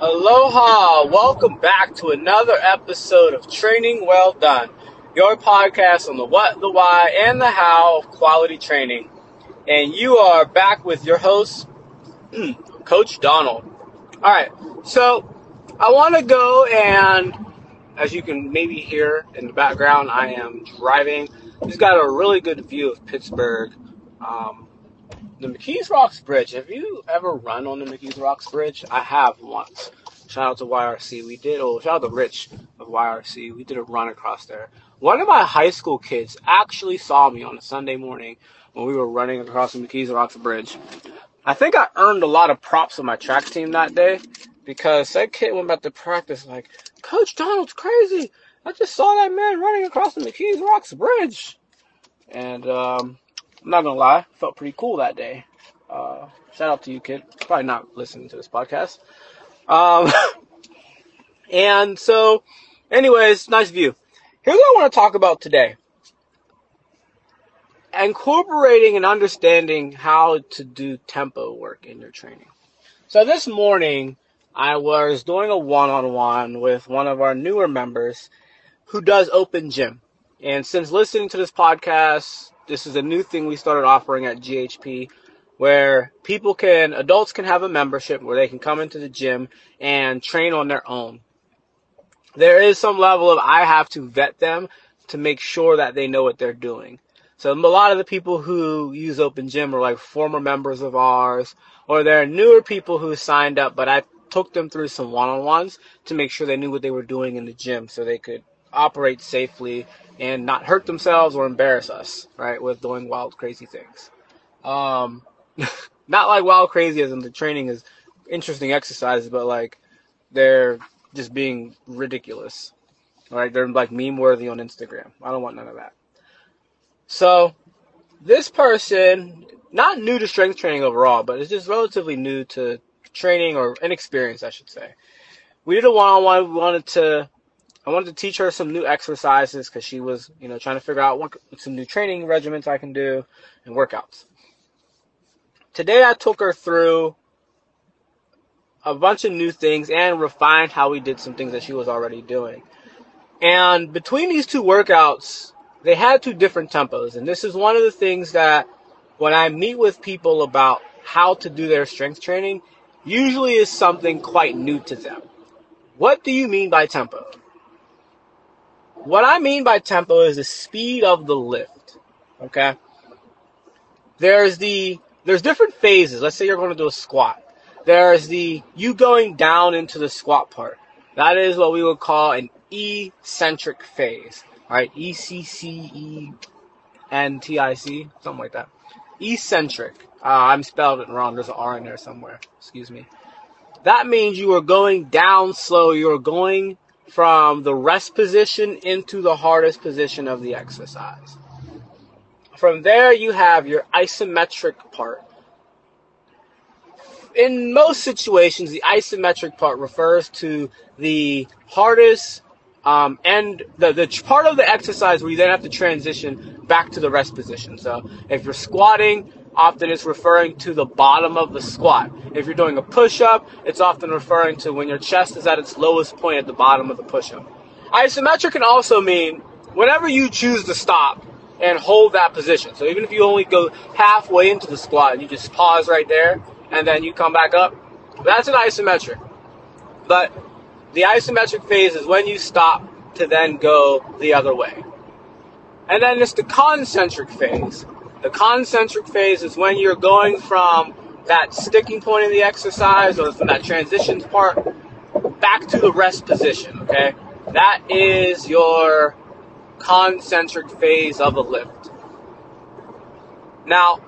Aloha! Welcome back to another episode of Training Well Done, your podcast on the what, the why, and the how of quality training. And you are back with your host, Coach Donald. Alright, so I want to go and, as you can maybe hear in the background, I am driving. Just got a really good view of Pittsburgh. Um, the McKees Rocks Bridge. Have you ever run on the McKees Rocks Bridge? I have once. Shout out to YRC. We did, oh, shout out to Rich of YRC. We did a run across there. One of my high school kids actually saw me on a Sunday morning when we were running across the McKees Rocks Bridge. I think I earned a lot of props on my track team that day because that kid went back to practice like, Coach Donald's crazy. I just saw that man running across the McKees Rocks Bridge. And, um, I'm not gonna lie, felt pretty cool that day. Uh, shout out to you, kid. Probably not listening to this podcast. Um, and so, anyways, nice view. Here's what I want to talk about today. Incorporating and understanding how to do tempo work in your training. So this morning, I was doing a one-on-one with one of our newer members who does open gym. And since listening to this podcast, this is a new thing we started offering at GHP where people can, adults can have a membership where they can come into the gym and train on their own. There is some level of I have to vet them to make sure that they know what they're doing. So a lot of the people who use Open Gym are like former members of ours, or they're newer people who signed up, but I took them through some one-on-ones to make sure they knew what they were doing in the gym so they could operate safely and not hurt themselves or embarrass us, right, with doing wild, crazy things. Um, not like wild, crazy as in the training is interesting exercises, but like they're just being ridiculous, right? They're like meme worthy on Instagram. I don't want none of that. So, this person, not new to strength training overall, but is just relatively new to training or inexperienced, I should say. We did a one-on-one. We wanted to I wanted to teach her some new exercises because she was, you know, trying to figure out what some new training regimens I can do and workouts. Today I took her through a bunch of new things and refined how we did some things that she was already doing. And between these two workouts, they had two different tempos. And this is one of the things that when I meet with people about how to do their strength training, usually is something quite new to them. What do you mean by tempo? What I mean by tempo is the speed of the lift. Okay? There's the there's different phases. Let's say you're going to do a squat. There's the you going down into the squat part. That is what we would call an eccentric phase. Alright, E C C E N T I C, something like that. Eccentric. Uh, I'm spelled it wrong. There's an R in there somewhere. Excuse me. That means you are going down slow. You are going from the rest position into the hardest position of the exercise. From there, you have your isometric part. In most situations, the isometric part refers to the hardest um, and the, the part of the exercise where you then have to transition back to the rest position. So if you're squatting, often it's referring to the bottom of the squat. If you're doing a push up, it's often referring to when your chest is at its lowest point at the bottom of the push up. Isometric can also mean whenever you choose to stop and hold that position. So even if you only go halfway into the squat and you just pause right there and then you come back up, that's an isometric. But the isometric phase is when you stop to then go the other way. And then it's the concentric phase. The concentric phase is when you're going from that sticking point in the exercise or from that transitions part back to the rest position, okay? That is your concentric phase of a lift. Now,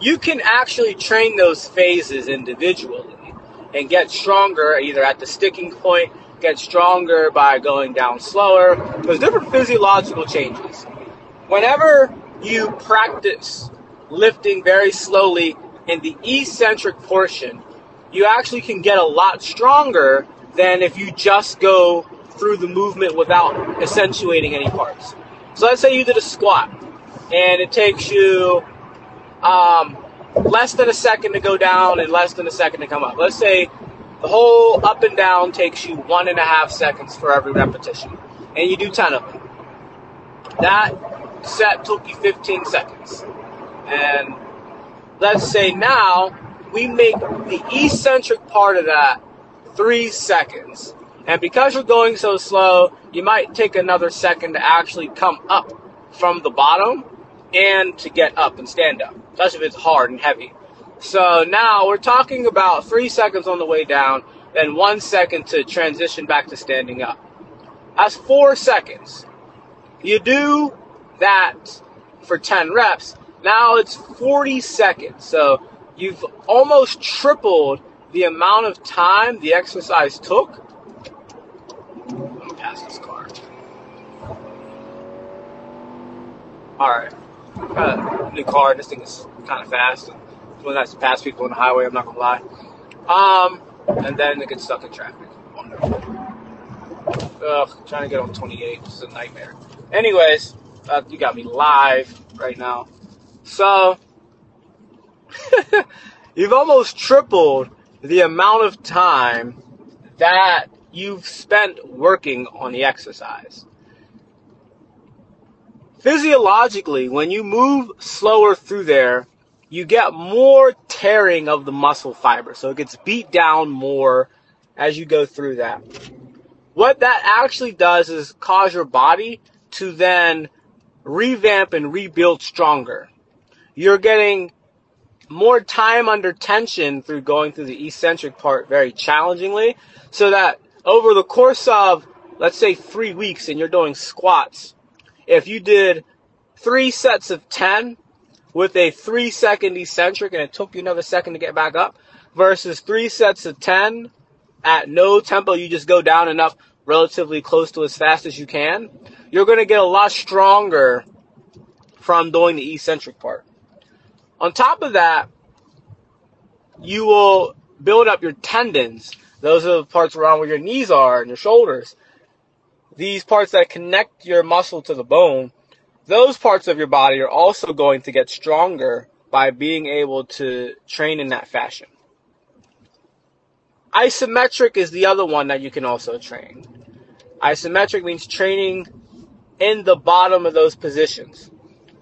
you can actually train those phases individually and get stronger either at the sticking point, get stronger by going down slower. There's different physiological changes. Whenever you practice lifting very slowly in the eccentric portion, you actually can get a lot stronger than if you just go through the movement without accentuating any parts. So let's say you did a squat and it takes you um, less than a second to go down and less than a second to come up. Let's say The whole up and down takes you one and a half seconds for every repetition. And you do 10 of them. That set took you 15 seconds. And let's say now we make the eccentric part of that three seconds. And because you're going so slow, you might take another second to actually come up from the bottom and to get up and stand up, especially if it's hard and heavy. So now we're talking about three seconds on the way down, then one second to transition back to standing up. That's four seconds. You do that for 10 reps. Now it's 40 seconds. So you've almost tripled the amount of time the exercise took. I'm gonna pass this car. Alright. Uh, new car. This thing is kind of fast when I pass people on the highway. I'm not gonna lie. Um, and then it gets stuck in traffic. Ugh, trying to get on 28 This is a nightmare. Anyways, uh, you got me live right now. So, you've almost tripled the amount of time that you've spent working on the exercise. Physiologically, when you move slower through there, you get more tearing of the muscle fiber. So it gets beat down more as you go through that. What that actually does is cause your body to then revamp and rebuild stronger. You're getting more time under tension through going through the eccentric part very challengingly so that over the course of let's say three weeks and you're doing squats if you did three sets of 10 with a three second eccentric and it took you another second to get back up versus three sets of 10 at no tempo, you just go down enough relatively close to as fast as you can, you're going to get a lot stronger from doing the eccentric part. On top of that, you will build up your tendons. Those are the parts around where your knees are and your shoulders. These parts that connect your muscle to the bone those parts of your body are also going to get stronger by being able to train in that fashion. Isometric is the other one that you can also train. Isometric means training in the bottom of those positions.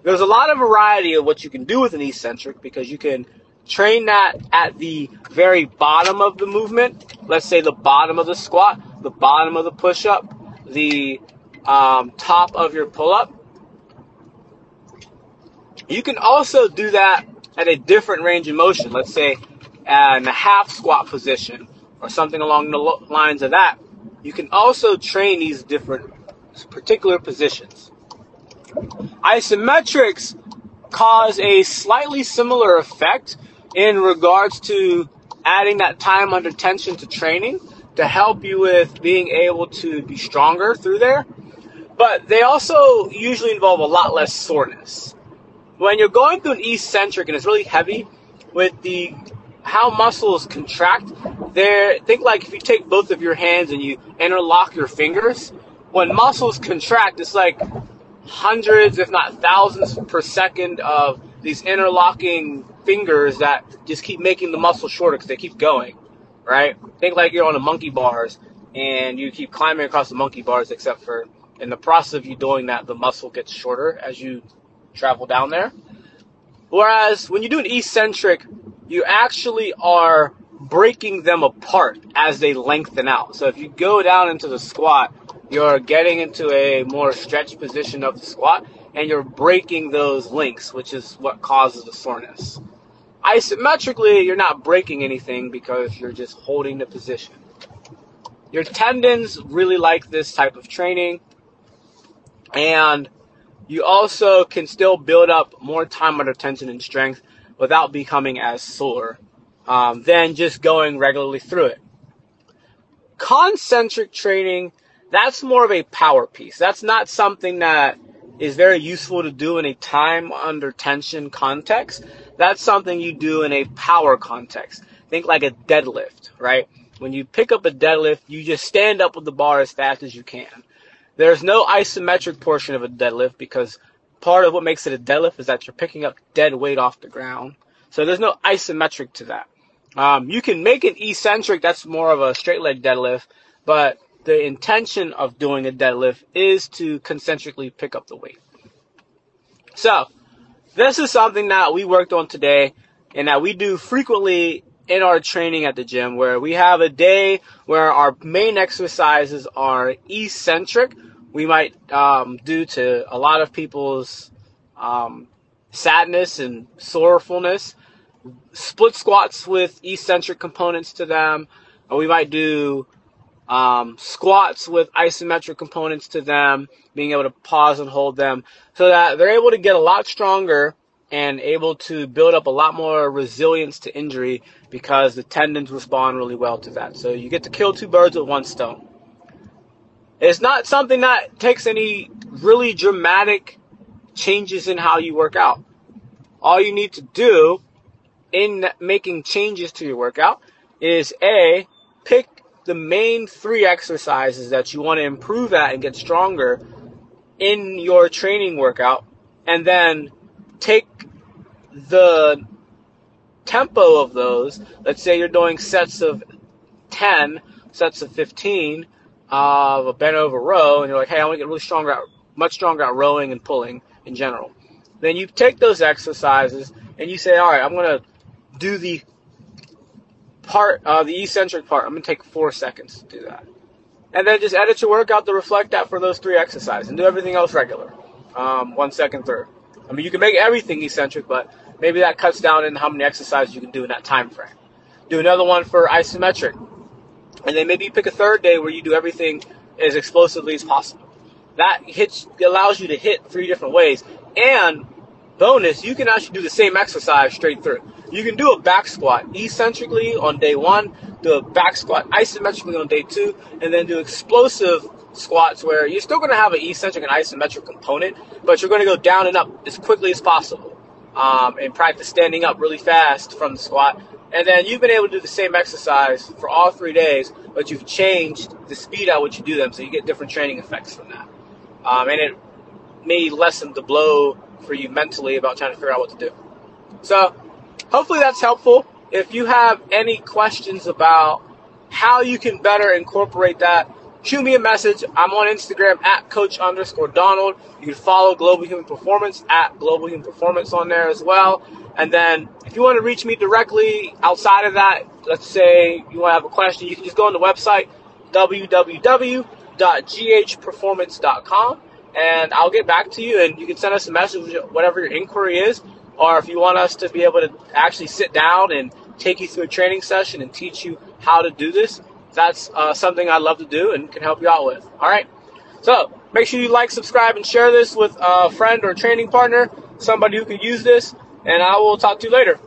There's a lot of variety of what you can do with an eccentric because you can train that at the very bottom of the movement. Let's say the bottom of the squat, the bottom of the push up, the um, top of your pull up. You can also do that at a different range of motion. Let's say in a half squat position or something along the lines of that. You can also train these different particular positions. Isometrics cause a slightly similar effect in regards to adding that time under tension to training to help you with being able to be stronger through there. But they also usually involve a lot less soreness when you're going through an eccentric and it's really heavy, with the how muscles contract, there think like if you take both of your hands and you interlock your fingers, when muscles contract, it's like hundreds, if not thousands per second of these interlocking fingers that just keep making the muscle shorter because they keep going, right? Think like you're on the monkey bars and you keep climbing across the monkey bars, except for in the process of you doing that, the muscle gets shorter as you travel down there. Whereas when you do an eccentric, you actually are breaking them apart as they lengthen out. So if you go down into the squat, you're getting into a more stretched position of the squat and you're breaking those links, which is what causes the soreness. Isometrically, you're not breaking anything because you're just holding the position. Your tendons really like this type of training and you also can still build up more time under tension and strength without becoming as sore um, than just going regularly through it. Concentric training, that's more of a power piece. That's not something that is very useful to do in a time under tension context. That's something you do in a power context. Think like a deadlift, right? When you pick up a deadlift, you just stand up with the bar as fast as you can. There's no isometric portion of a deadlift because part of what makes it a deadlift is that you're picking up dead weight off the ground. So there's no isometric to that. Um, you can make an eccentric, that's more of a straight leg deadlift, but the intention of doing a deadlift is to concentrically pick up the weight. So, this is something that we worked on today and that we do frequently in our training at the gym where we have a day where our main exercises are eccentric. We might um, do to a lot of people's um, sadness and sorrowfulness, split squats with eccentric components to them. Or we might do um, squats with isometric components to them, being able to pause and hold them so that they're able to get a lot stronger and able to build up a lot more resilience to injury because the tendons respond really well to that. So you get to kill two birds with one stone. It's not something that takes any really dramatic changes in how you work out. All you need to do in making changes to your workout is A, pick the main three exercises that you want to improve at and get stronger in your training workout, and then take the tempo of those. Let's say you're doing sets of 10, sets of 15 of a bent over row, and you're like, hey, I want to get really stronger, at, much stronger at rowing and pulling in general. Then you take those exercises and you say, all right, I'm going to do the part, uh, the eccentric part. I'm going to take four seconds to do that. And then just edit your workout to reflect that for those three exercises and do everything else regular. Um, one second through. I mean, you can make everything eccentric, but maybe that cuts down in how many exercises you can do in that time frame. Do another one for isometric. And then maybe you pick a third day where you do everything as explosively as possible. That hits allows you to hit three different ways. And bonus, you can actually do the same exercise straight through. You can do a back squat eccentrically on day one, do a back squat isometrically on day two, and then do explosive squats where you're still going to have an eccentric and isometric component, but you're going to go down and up as quickly as possible um, and practice standing up really fast from the squat. And then you've been able to do the same exercise for all three days, but you've changed the speed at which you do them, so you get different training effects from that. Um, and it may lessen the blow for you mentally about trying to figure out what to do. So, hopefully that's helpful. If you have any questions about how you can better incorporate that, shoot me a message. I'm on Instagram at coach underscore Donald. You can follow Global Human Performance at Global Human Performance on there as well. And then if you want to reach me directly outside of that, let's say you want to have a question, you can just go on the website www.ghperformance.com and I'll get back to you and you can send us a message, whatever your inquiry is. Or if you want us to be able to actually sit down and take you through a training session and teach you how to do this, that's uh, something I'd love to do and can help you out with. All right. So make sure you like, subscribe, and share this with a friend or training partner, somebody who could use this. And I will talk to you later.